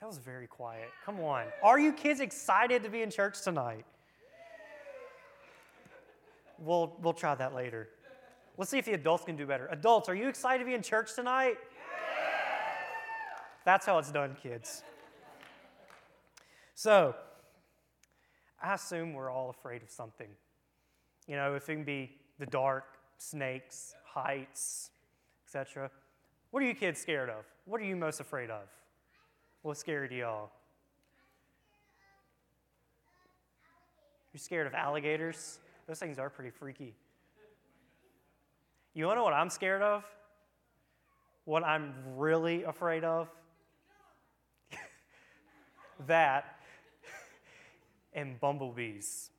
That was very quiet. Come on. Are you kids excited to be in church tonight? We'll, we'll try that later. Let's see if the adults can do better. Adults, are you excited to be in church tonight? That's how it's done, kids. So, I assume we're all afraid of something. You know, if it can be the dark, snakes, heights, etc. What are you kids scared of? What are you most afraid of? What's scary to y'all? You're scared of alligators? Those things are pretty freaky. You want to know what I'm scared of? What I'm really afraid of? that and bumblebees.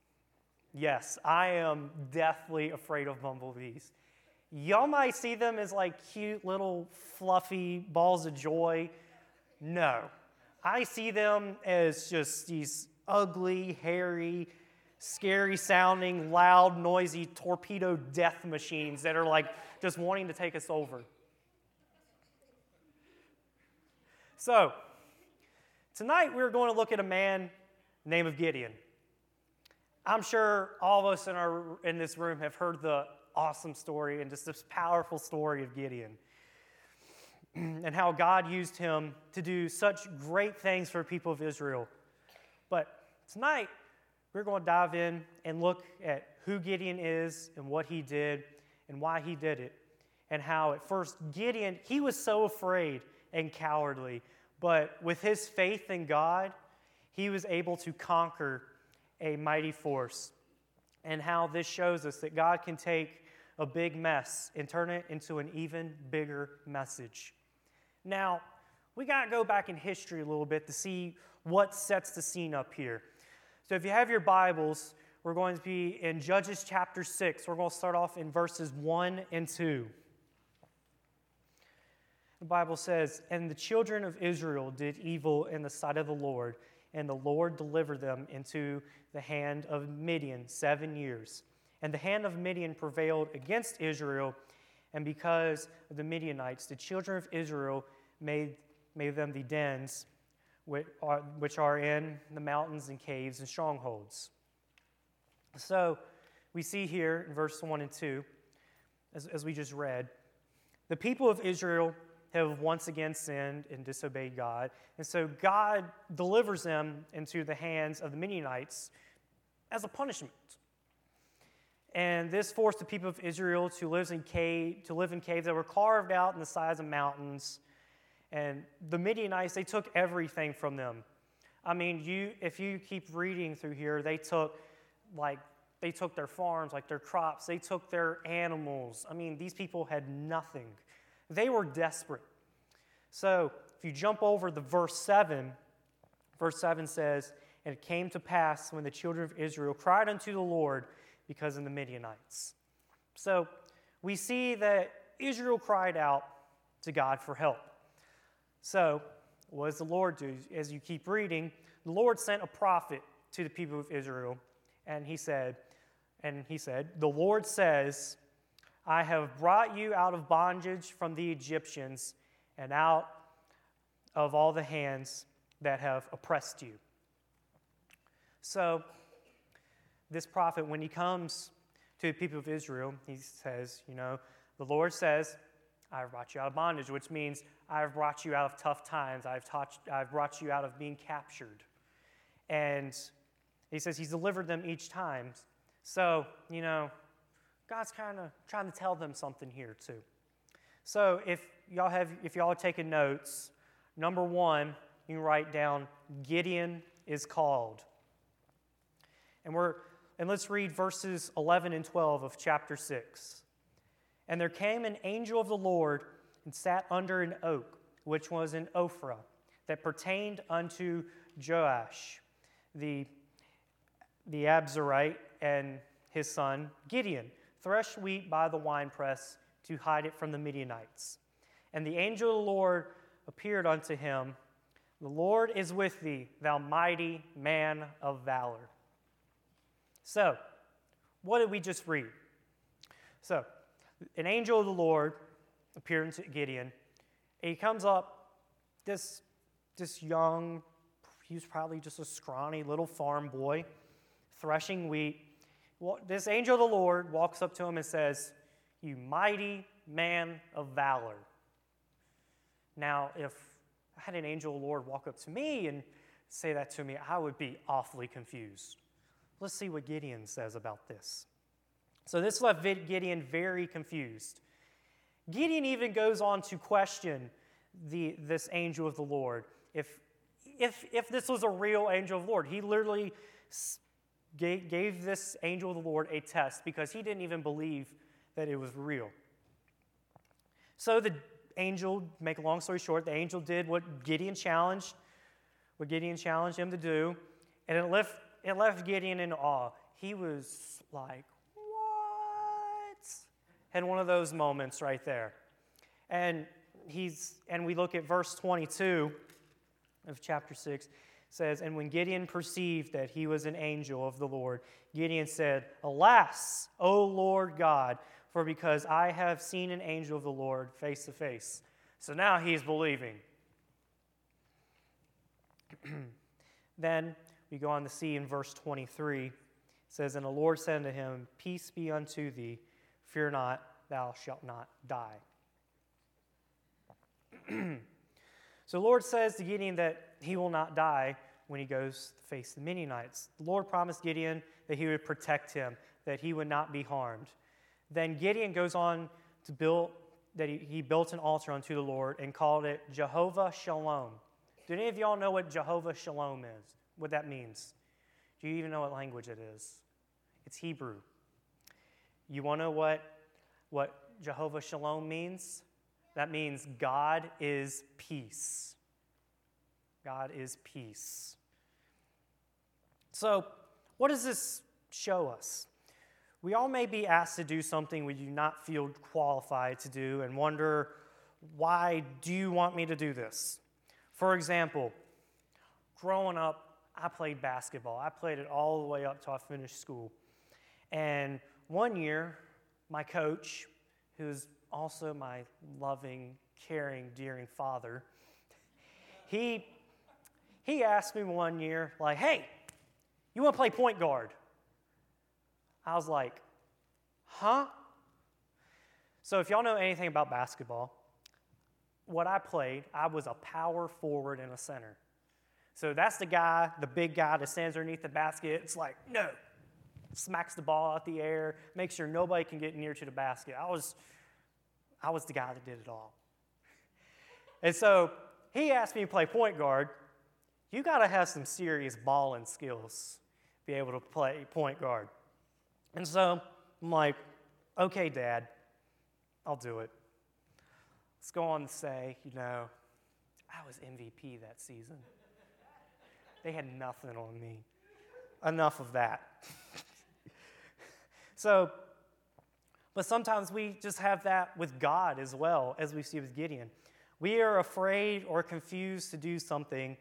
Yes, I am deathly afraid of bumblebees. Y'all might see them as like cute little fluffy balls of joy. No, I see them as just these ugly, hairy, scary sounding, loud, noisy torpedo death machines that are like just wanting to take us over. So, tonight we're going to look at a man named Gideon. I'm sure all of us in, our, in this room have heard the awesome story and just this powerful story of Gideon and how God used him to do such great things for people of Israel. But tonight, we're going to dive in and look at who Gideon is and what he did and why he did it. And how at first Gideon, he was so afraid and cowardly, but with his faith in God, he was able to conquer a mighty force. And how this shows us that God can take a big mess and turn it into an even bigger message. Now, we got to go back in history a little bit to see what sets the scene up here. So, if you have your Bibles, we're going to be in Judges chapter 6. We're going to start off in verses 1 and 2. The Bible says, And the children of Israel did evil in the sight of the Lord and the Lord delivered them into the hand of Midian seven years. And the hand of Midian prevailed against Israel, and because of the Midianites, the children of Israel made, made them the dens which are, which are in the mountains and caves and strongholds. So we see here in verse 1 and 2, as, as we just read, the people of Israel have once again sinned and disobeyed God. And so God delivers them into the hands of the Midianites as a punishment. And this forced the people of Israel to live in, cave, to live in caves that were carved out in the size of mountains. And the Midianites, they took everything from them. I mean, you, if you keep reading through here, they took like they took their farms, like their crops, they took their animals. I mean, these people had nothing. They were desperate. So if you jump over the verse 7, verse 7 says, And it came to pass when the children of Israel cried unto the Lord because of the Midianites. So we see that Israel cried out to God for help. So, what does the Lord do? As you keep reading, the Lord sent a prophet to the people of Israel, and he said, and he said, The Lord says, I have brought you out of bondage from the Egyptians and out of all the hands that have oppressed you. So, this prophet, when he comes to the people of Israel, he says, You know, the Lord says, I've brought you out of bondage, which means I've brought you out of tough times. I've, taught, I've brought you out of being captured. And he says he's delivered them each time. So, you know, God's kind of trying to tell them something here too. So if y'all have if y'all are taking notes, number one, you write down Gideon is called. And we're and let's read verses 11 and 12 of chapter 6. And there came an angel of the Lord and sat under an oak, which was in Ophrah, that pertained unto Joash, the, the Abiezrite, and his son Gideon thresh wheat by the winepress to hide it from the Midianites. And the angel of the Lord appeared unto him The Lord is with thee, thou mighty man of valor. So, what did we just read? So, an angel of the Lord appeared to Gideon. He comes up this, this young, he was probably just a scrawny little farm boy threshing wheat. This angel of the Lord walks up to him and says, You mighty man of valor. Now, if I had an angel of the Lord walk up to me and say that to me, I would be awfully confused. Let's see what Gideon says about this. So, this left Gideon very confused. Gideon even goes on to question the, this angel of the Lord. If, if, if this was a real angel of the Lord, he literally gave, gave this angel of the Lord a test because he didn't even believe that it was real. So the angel, make a long story short, the angel did what Gideon challenged, what Gideon challenged him to do, and it left, it left Gideon in awe. He was like, What? Had one of those moments right there. And he's and we look at verse 22 of chapter 6 says, And when Gideon perceived that he was an angel of the Lord, Gideon said, Alas, O Lord God, for because I have seen an angel of the Lord face to face. So now he's believing. then we go on to see in verse 23, it says, And the Lord said unto him, Peace be unto thee, fear not, thou shalt not die. so the Lord says to Gideon that he will not die when he goes to face the Midianites. The Lord promised Gideon that he would protect him, that he would not be harmed. Then Gideon goes on to build that he, he built an altar unto the Lord and called it Jehovah Shalom. Do any of y'all know what Jehovah Shalom is? What that means? Do you even know what language it is? It's Hebrew. You want to know what, what Jehovah Shalom means? That means God is peace. God is peace. So, what does this show us? We all may be asked to do something we do not feel qualified to do and wonder, why do you want me to do this? For example, growing up, I played basketball. I played it all the way up till I finished school. And one year, my coach, who's also my loving, caring, dearing father, he, he asked me one year, like, hey, you want to play point guard? I was like, huh? So, if y'all know anything about basketball, what I played, I was a power forward and a center. So, that's the guy, the big guy that stands underneath the basket. It's like, no, smacks the ball out the air, makes sure nobody can get near to the basket. I was, I was the guy that did it all. And so he asked me to play point guard. You got to have some serious balling skills to be able to play point guard. And so I'm like, okay, Dad, I'll do it. Let's go on to say, you know, I was MVP that season. They had nothing on me. Enough of that. so, but sometimes we just have that with God as well, as we see with Gideon. We are afraid or confused to do something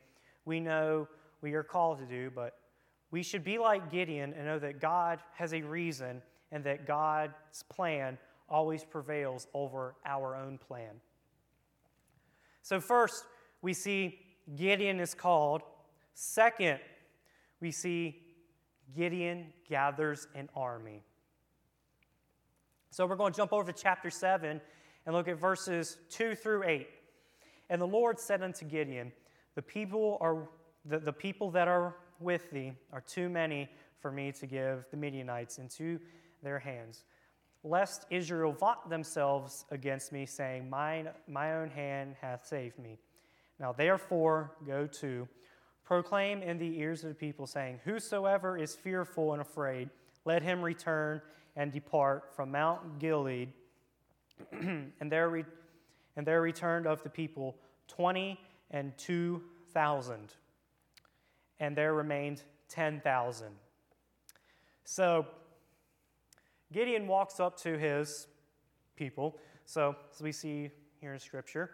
we know we are called to do, but we should be like Gideon and know that God has a reason and that God's plan always prevails over our own plan. So, first, we see Gideon is called. Second, we see Gideon gathers an army. So, we're going to jump over to chapter 7 and look at verses 2 through 8. And the Lord said unto Gideon, The people, are, the, the people that are with thee are too many for me to give the Midianites into their hands. Lest Israel vaunt themselves against me, saying, Mine, My own hand hath saved me. Now therefore go to, proclaim in the ears of the people, saying, Whosoever is fearful and afraid, let him return and depart from Mount Gilead. and, there re- and there returned of the people twenty and two thousand and there remained 10,000. So Gideon walks up to his people. So, as we see here in Scripture,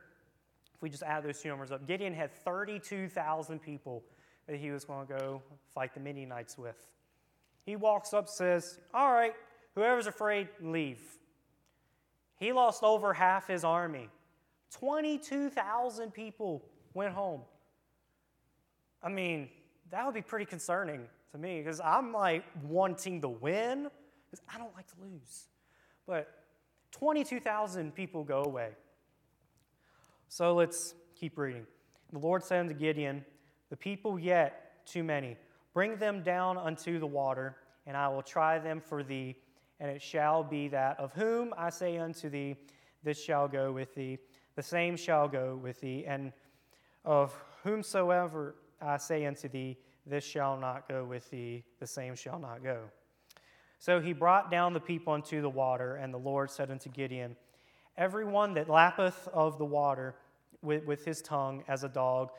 if we just add those two numbers up, Gideon had 32,000 people that he was going to go fight the Midianites with. He walks up, says, All right, whoever's afraid, leave. He lost over half his army. 22,000 people went home. I mean, that would be pretty concerning to me because I'm like wanting to win because I don't like to lose. But 22,000 people go away. So let's keep reading. The Lord said unto Gideon, The people yet too many. Bring them down unto the water, and I will try them for thee. And it shall be that of whom I say unto thee, This shall go with thee, the same shall go with thee. And of whomsoever I say unto thee, This shall not go with thee, the same shall not go. So he brought down the people unto the water, and the Lord said unto Gideon, Every one that lappeth of the water with, with his tongue as a dog,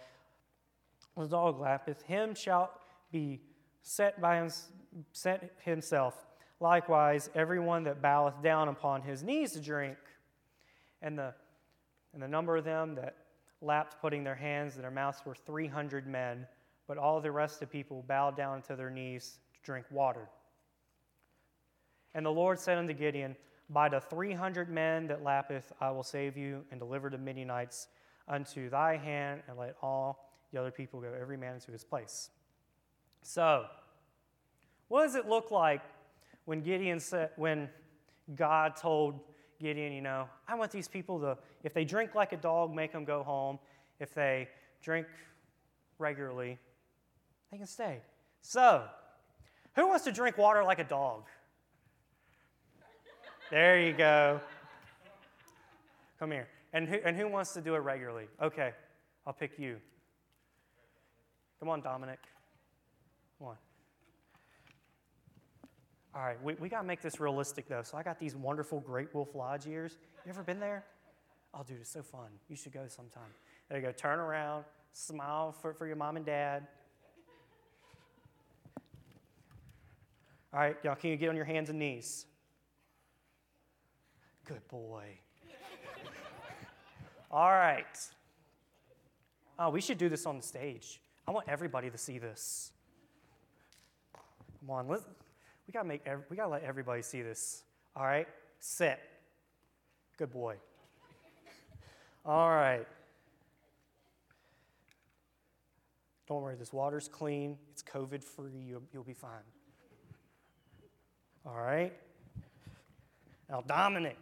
the dog lappeth, him shall be set by him, set himself. Likewise, everyone that boweth down upon his knees to drink. And the, and the number of them that lapped, putting their hands in their mouths, were 300 men, but all the rest of the people bowed down to their knees to drink water. And the Lord said unto Gideon, By the three hundred men that lappeth, I will save you and deliver the Midianites unto thy hand, and let all the other people go, every man into his place. So, what does it look like when Gideon said, when God told Gideon, you know, I want these people to, if they drink like a dog, make them go home. If they drink regularly, they can stay. So, who wants to drink water like a dog? There you go. Come here. And who, and who wants to do it regularly? Okay, I'll pick you. Come on, Dominic. Come on. All right, we, we got to make this realistic, though. So I got these wonderful Great Wolf Lodge ears. You ever been there? Oh, dude, it's so fun. You should go sometime. There you go. Turn around, smile for, for your mom and dad. All right, y'all, can you get on your hands and knees? Good boy. All right. Oh, we should do this on the stage. I want everybody to see this. Come on, let's, we gotta make every, we gotta let everybody see this. All right, sit. Good boy. All right. Don't worry, this water's clean. It's COVID free. You'll, you'll be fine. All right. Now, Dominic.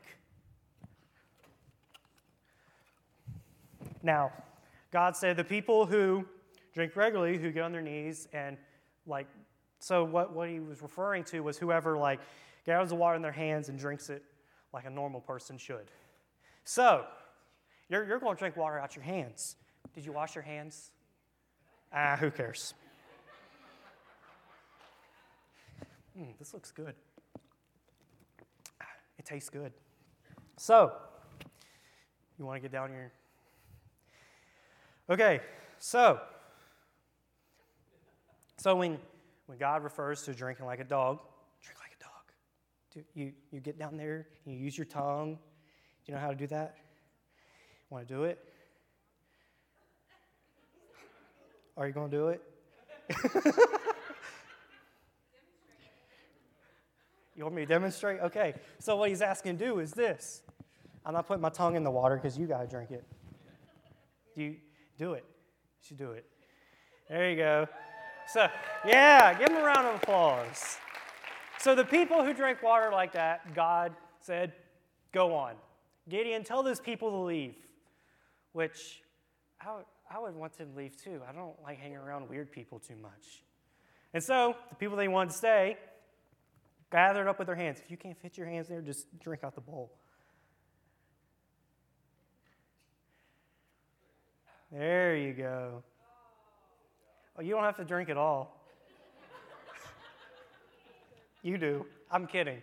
Now, God said the people who drink regularly, who get on their knees and like, so what, what he was referring to was whoever like gathers the water in their hands and drinks it like a normal person should. So, you're, you're going to drink water out your hands. Did you wash your hands? Ah, who cares? Mm, this looks good. It tastes good. So, you want to get down here? Okay, so, so when, when God refers to drinking like a dog, drink like a dog. Do, you, you get down there and you use your tongue. Do you know how to do that? Want to do it? Are you going to do it? You want me to demonstrate? Okay. So what he's asking to do is this. I'm not putting my tongue in the water because you got to drink it. You do it. You should do it. There you go. So, yeah, give him a round of applause. So the people who drink water like that, God said, go on. Gideon, tell those people to leave, which I would, I would want them to leave too. I don't like hanging around weird people too much. And so the people they wanted to stay, gathered up with their hands. If you can't fit your hands there, just drink out the bowl. There you go. Oh, you don't have to drink at all. you do. I'm kidding.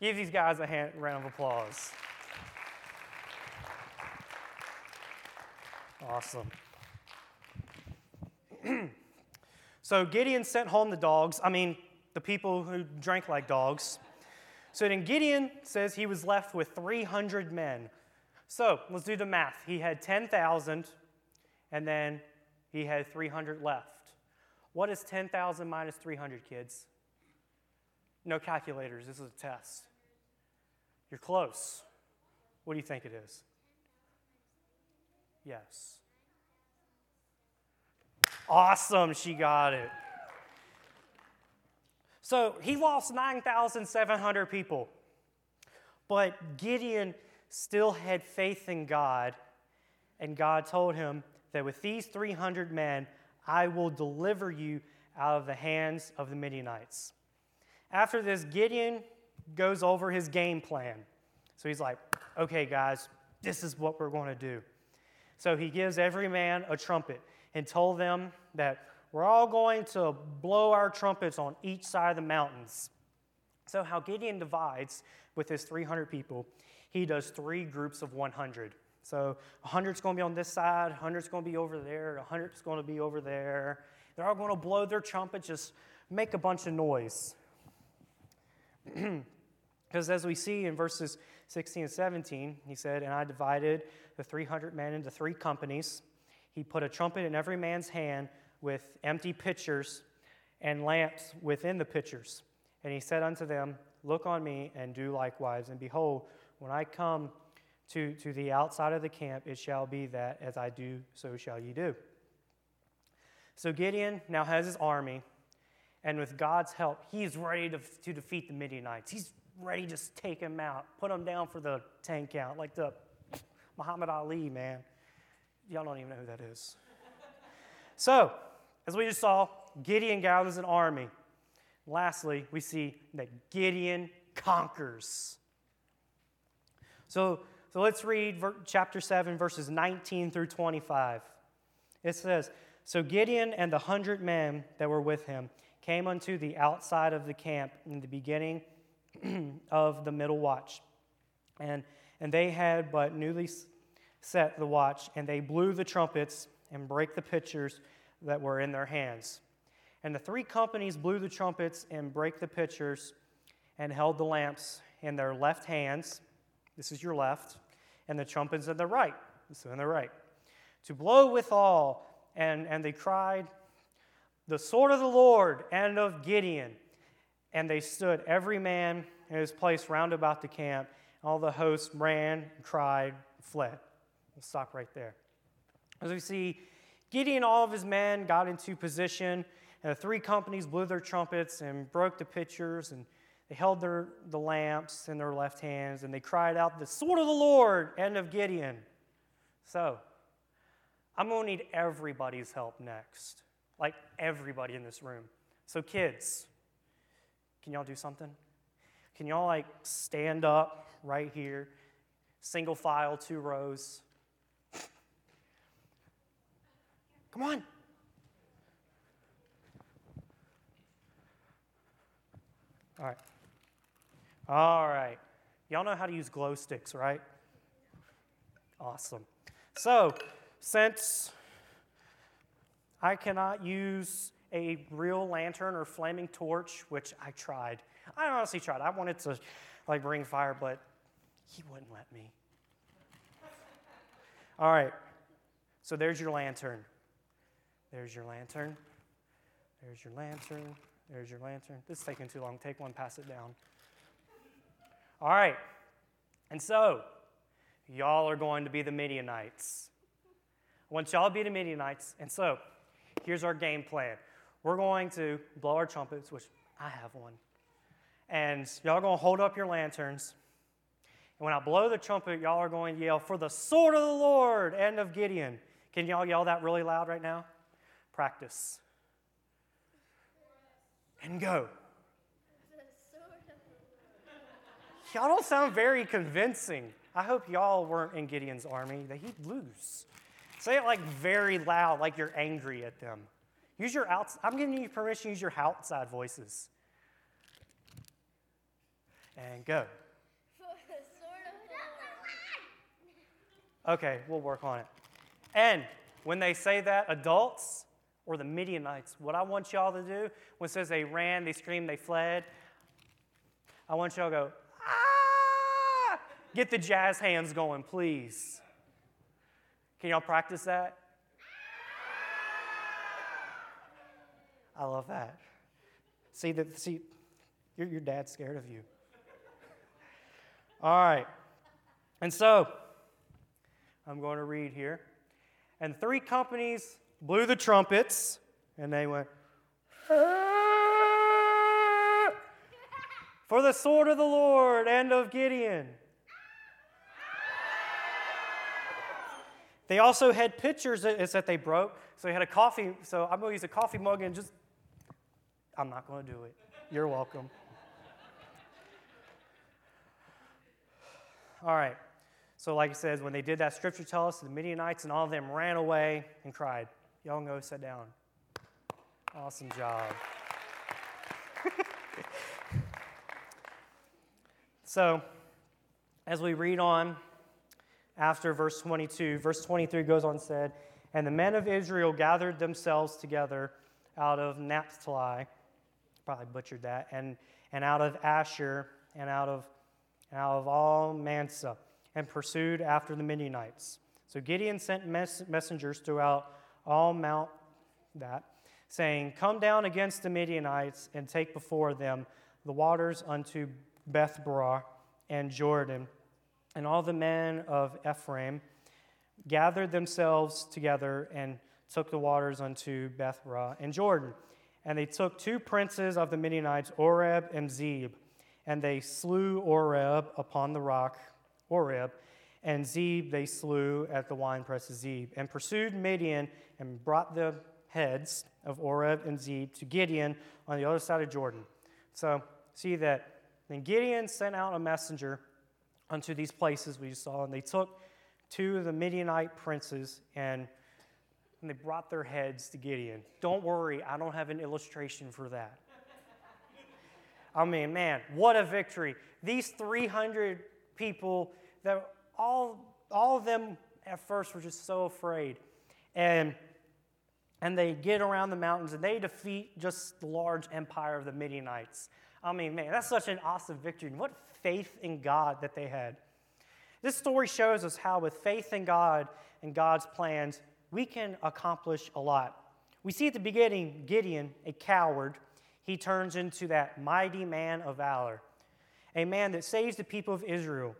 Give these guys a hand, round of applause. Awesome. so Gideon sent home the dogs. I mean, the people who drank like dogs. So then Gideon says he was left with 300 men. So let's do the math. He had 10,000, and then he had 300 left. What is 10,000 minus 300, kids? No calculators. This is a test. You're close. What do you think it is? Yes. Awesome, she got it. So he lost 9,700 people. But Gideon still had faith in God, and God told him that with these 300 men, I will deliver you out of the hands of the Midianites. After this, Gideon goes over his game plan. So he's like, okay, guys, this is what we're going to do. So he gives every man a trumpet and told them that we're all going to blow our trumpets on each side of the mountains. So, how Gideon divides with his 300 people, he does three groups of 100. So, 100's going to be on this side, 100's going to be over there, 100's going to be over there. They're all going to blow their trumpet, just make a bunch of noise. Because as we see in verses 16 and 17, he said, And I divided the 300 men into three companies. He put a trumpet in every man's hand with empty pitchers and lamps within the pitchers. And he said unto them, Look on me and do likewise. And behold, when I come to, to the outside of the camp, it shall be that as I do, so shall ye do. So Gideon now has his army, and with God's help, he's ready to, to defeat the Midianites. He's ready to take them out, put them down for the 10 count, like the Muhammad Ali, man. Y'all don't even know who that is. so, as we just saw, Gideon gathers an army. Lastly, we see that Gideon conquers. So, so let's read ver- chapter 7, verses 19 through 25. It says, So Gideon and the hundred men that were with him came unto the outside of the camp in the beginning of the middle watch. And, and they had but newly set the watch, and they blew the trumpets and brake the pitchers that were in their hands. And the three companies blew the trumpets and brake the pitchers and held the lamps in their left hands. This is your left, and the trumpets in the right. This is in the right. To blow withal, and, and they cried, The sword of the Lord and of Gideon. And they stood, every man in his place round about the camp. All the hosts ran, cried, fled. We'll stop right there. As we see, Gideon and all of his men got into position, and the three companies blew their trumpets and broke the pitchers, and they held their, the lamps in their left hands, and they cried out, The sword of the Lord and of Gideon. So, I'm going to need everybody's help next. Like everybody in this room. So, kids, can y'all do something? Can y'all like stand up right here, single file, two rows? Come on. All right. All right. Y'all know how to use glow sticks, right? Awesome. So, since I cannot use a real lantern or flaming torch, which I tried. I honestly tried. I wanted to like bring fire, but he wouldn't let me. All right. So there's your lantern. There's your lantern. There's your lantern. There's your lantern. This is taking too long. Take one, pass it down. All right. And so, y'all are going to be the Midianites. I want y'all to be the Midianites. And so, here's our game plan. We're going to blow our trumpets, which I have one. And y'all are going to hold up your lanterns. And when I blow the trumpet, y'all are going to yell, For the sword of the Lord and of Gideon. Can y'all yell that really loud right now? Practice. And go. Y'all don't sound very convincing. I hope y'all weren't in Gideon's army, that he'd lose. Say it like very loud, like you're angry at them. Use your outs. I'm giving you permission to use your outside voices. And go. Okay, we'll work on it. And when they say that, adults or the Midianites, what I want y'all to do, when it says they ran, they screamed, they fled, I want y'all to go, ah! Get the jazz hands going, please. Can y'all practice that? I love that. See that see your, your dad's scared of you. All right. And so I'm going to read here. And three companies blew the trumpets, and they went, ah! For the sword of the Lord and of Gideon. They also had pitchers that, that they broke. So they had a coffee. So I'm going to use a coffee mug and just, I'm not going to do it. You're welcome. All right. So, like I said, when they did that, scripture tells us the Midianites and all of them ran away and cried. Y'all can go sit down. Awesome job. so, as we read on after verse 22, verse 23 goes on said, And the men of Israel gathered themselves together out of Naphtali, probably butchered that, and, and out of Asher, and out of, and out of all Manasseh, and pursued after the Midianites. So Gideon sent mess- messengers throughout all Mount that, saying, Come down against the Midianites and take before them the waters unto Beth and Jordan. And all the men of Ephraim gathered themselves together and took the waters unto Beth and Jordan. And they took two princes of the Midianites, Oreb and Zeb, and they slew Oreb upon the rock, Oreb, and Zeb they slew at the winepress of Zeb, and pursued Midian and brought the heads of Oreb and Zeb to Gideon on the other side of Jordan. So, see that then Gideon sent out a messenger unto these places we saw, and they took two of the Midianite princes and, and they brought their heads to Gideon. Don't worry, I don't have an illustration for that. I mean, man, what a victory. These 300 people that all, all of them at first were just so afraid. And, and they get around the mountains and they defeat just the large empire of the Midianites. I mean, man, that's such an awesome victory. And what faith in God that they had. This story shows us how, with faith in God and God's plans, we can accomplish a lot. We see at the beginning Gideon, a coward, he turns into that mighty man of valor, a man that saves the people of Israel.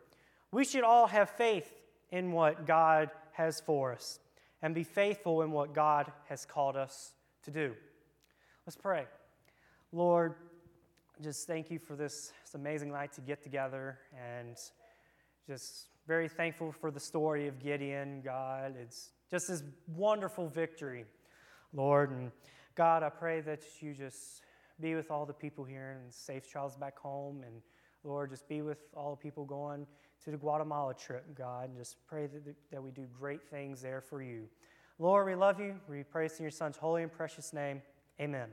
We should all have faith in what God has for us and be faithful in what God has called us to do. Let's pray. Lord, just thank you for this, this amazing night to get together and just very thankful for the story of Gideon, God. It's just this wonderful victory, Lord. And God, I pray that you just be with all the people here and safe travels back home. And Lord, just be with all the people going to the Guatemala trip, God, and just pray that, that we do great things there for you. Lord, we love you. We praise in your Son's holy and precious name. Amen.